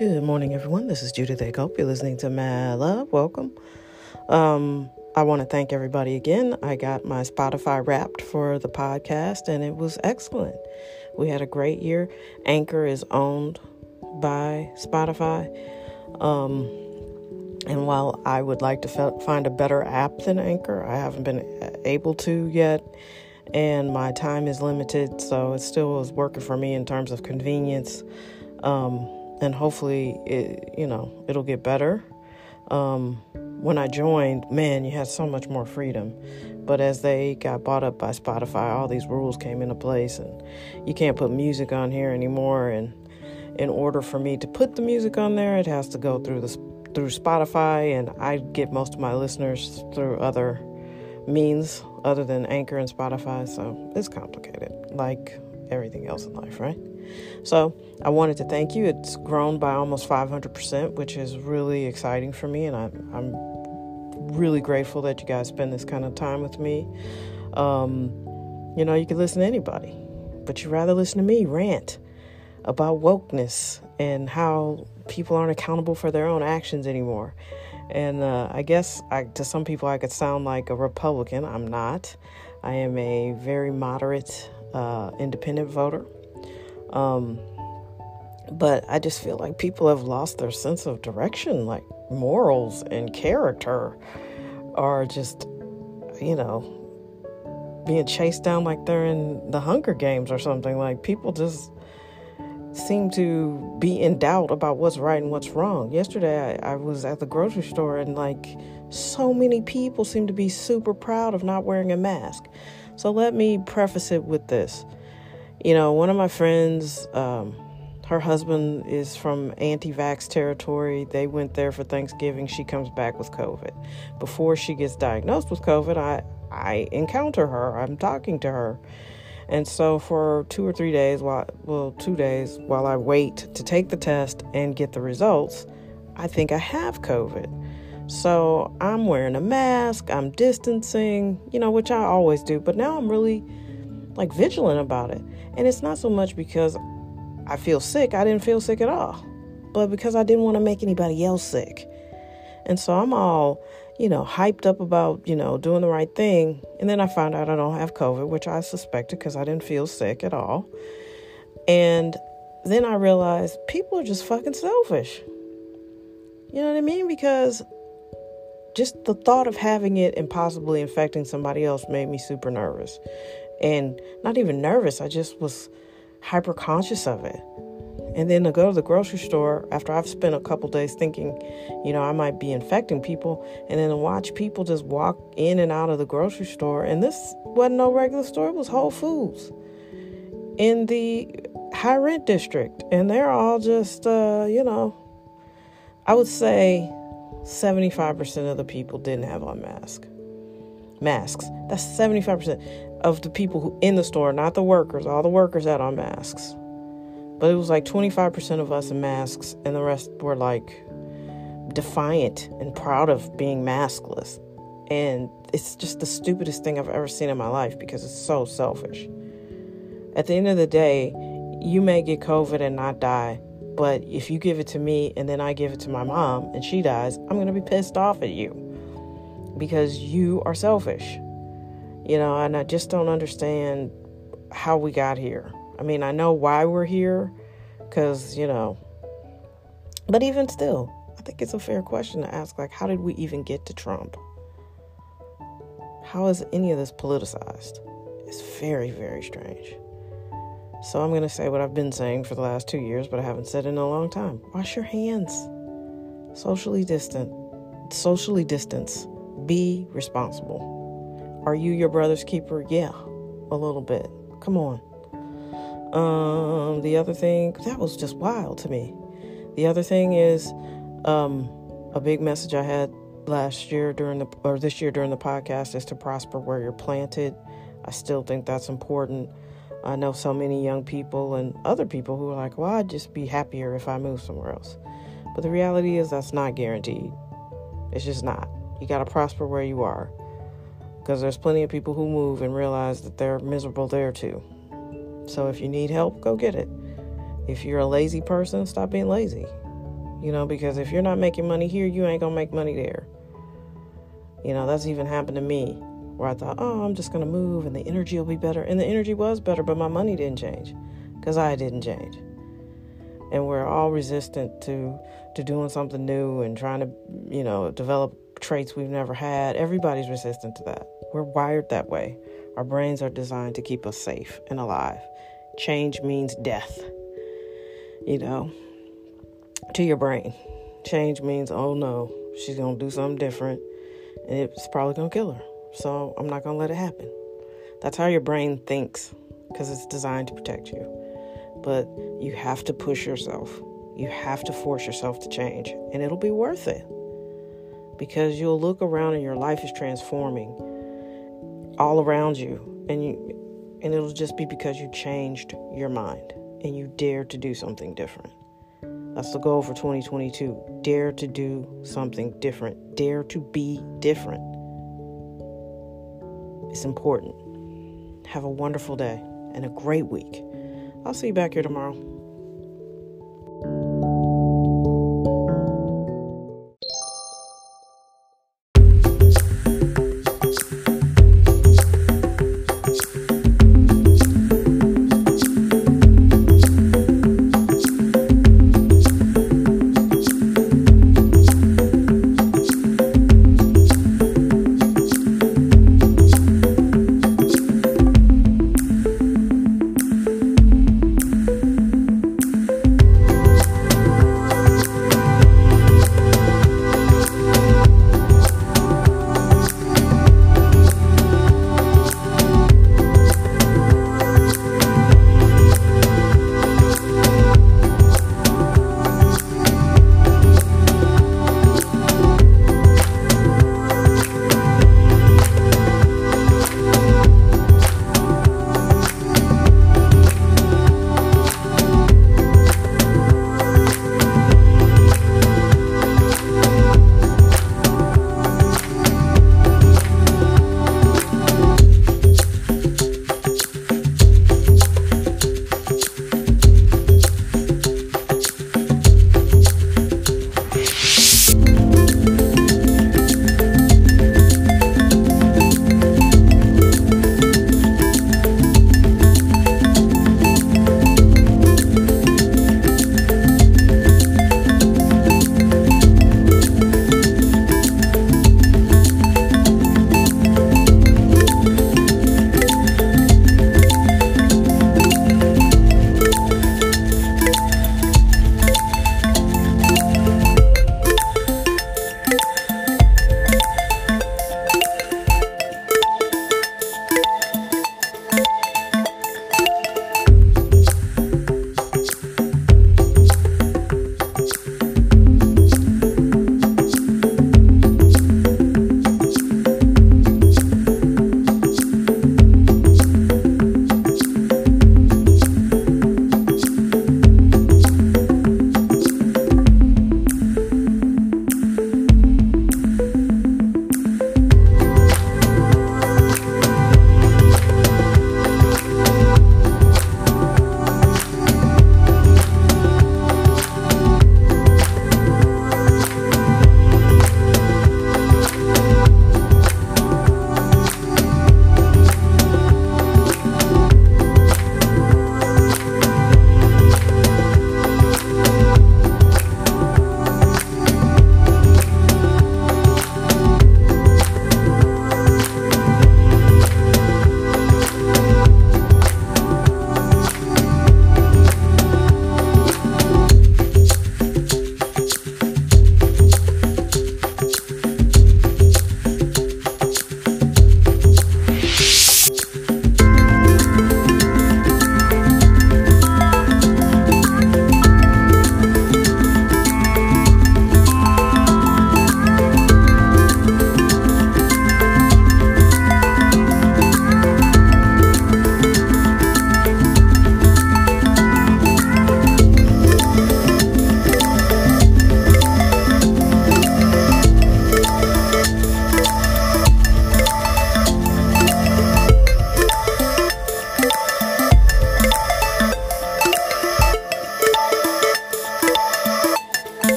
Good morning, everyone. This is Judith A. You're listening to Mad Love. Welcome. Um, I want to thank everybody again. I got my Spotify wrapped for the podcast, and it was excellent. We had a great year. Anchor is owned by Spotify. Um, and while I would like to f- find a better app than Anchor, I haven't been able to yet. And my time is limited, so it still is working for me in terms of convenience. Um, and hopefully it you know it'll get better. Um, when i joined man you had so much more freedom. But as they got bought up by spotify all these rules came into place and you can't put music on here anymore. And in order for me to put the music on there it has to go through the through spotify. And i get most of my listeners through other means other than anchor and spotify. So it's complicated. Like everything else in life right so I wanted to thank you. It's grown by almost 500%, which is really exciting for me, and I, I'm really grateful that you guys spend this kind of time with me. Um, you know, you can listen to anybody, but you rather listen to me rant about wokeness and how people aren't accountable for their own actions anymore. And uh, I guess I, to some people, I could sound like a Republican. I'm not. I am a very moderate uh, independent voter. Um, but I just feel like people have lost their sense of direction, like morals and character are just, you know, being chased down like they're in the Hunger Games or something. Like people just seem to be in doubt about what's right and what's wrong. Yesterday, I, I, was at the grocery store and like so many people seem to be super proud of not wearing a mask. So let me preface it with this. You know, one of my friends, um, her husband is from anti vax territory. They went there for Thanksgiving. She comes back with COVID. Before she gets diagnosed with COVID, I, I encounter her. I'm talking to her. And so for two or three days, while well, two days, while I wait to take the test and get the results, I think I have COVID. So I'm wearing a mask, I'm distancing, you know, which I always do, but now I'm really like vigilant about it. And it's not so much because I feel sick, I didn't feel sick at all, but because I didn't want to make anybody else sick. And so I'm all, you know, hyped up about, you know, doing the right thing. And then I found out I don't have COVID, which I suspected because I didn't feel sick at all. And then I realized people are just fucking selfish. You know what I mean? Because just the thought of having it and possibly infecting somebody else made me super nervous and not even nervous. I just was hyper conscious of it. And then to go to the grocery store after I've spent a couple days thinking, you know, I might be infecting people, and then to watch people just walk in and out of the grocery store. And this wasn't no regular store, it was Whole Foods in the high rent district. And they're all just, uh, you know, I would say 75% of the people didn't have on mask. Masks. That's 75% of the people who in the store, not the workers. All the workers had on masks. But it was like 25% of us in masks, and the rest were like defiant and proud of being maskless. And it's just the stupidest thing I've ever seen in my life because it's so selfish. At the end of the day, you may get COVID and not die, but if you give it to me and then I give it to my mom and she dies, I'm going to be pissed off at you because you are selfish. You know, and I just don't understand how we got here. I mean, I know why we're here because, you know, but even still, I think it's a fair question to ask like, how did we even get to Trump? How is any of this politicized? It's very, very strange. So I'm going to say what I've been saying for the last two years, but I haven't said it in a long time. Wash your hands. Socially distant. Socially distance. Be responsible. Are you your brother's keeper? Yeah, a little bit. Come on. Um, the other thing that was just wild to me. The other thing is, um, a big message I had last year during the or this year during the podcast is to prosper where you're planted. I still think that's important. I know so many young people and other people who are like, well, I'd just be happier if I moved somewhere else. But the reality is that's not guaranteed. It's just not. You got to prosper where you are because there's plenty of people who move and realize that they're miserable there too. So if you need help, go get it. If you're a lazy person, stop being lazy. You know, because if you're not making money here, you ain't gonna make money there. You know, that's even happened to me where I thought, oh, I'm just gonna move and the energy will be better. And the energy was better, but my money didn't change because I didn't change. And we're all resistant to to doing something new and trying to, you know, develop traits we've never had. Everybody's resistant to that. We're wired that way. Our brains are designed to keep us safe and alive. Change means death. You know, to your brain. Change means, oh no, she's going to do something different and it's probably going to kill her. So I'm not going to let it happen. That's how your brain thinks because it's designed to protect you. But you have to push yourself. You have to force yourself to change, and it'll be worth it because you'll look around and your life is transforming all around you, and you and it'll just be because you changed your mind and you dared to do something different. That's the goal for 2022. Dare to do something different. Dare to be different. It's important. Have a wonderful day and a great week. I'll see you back here tomorrow.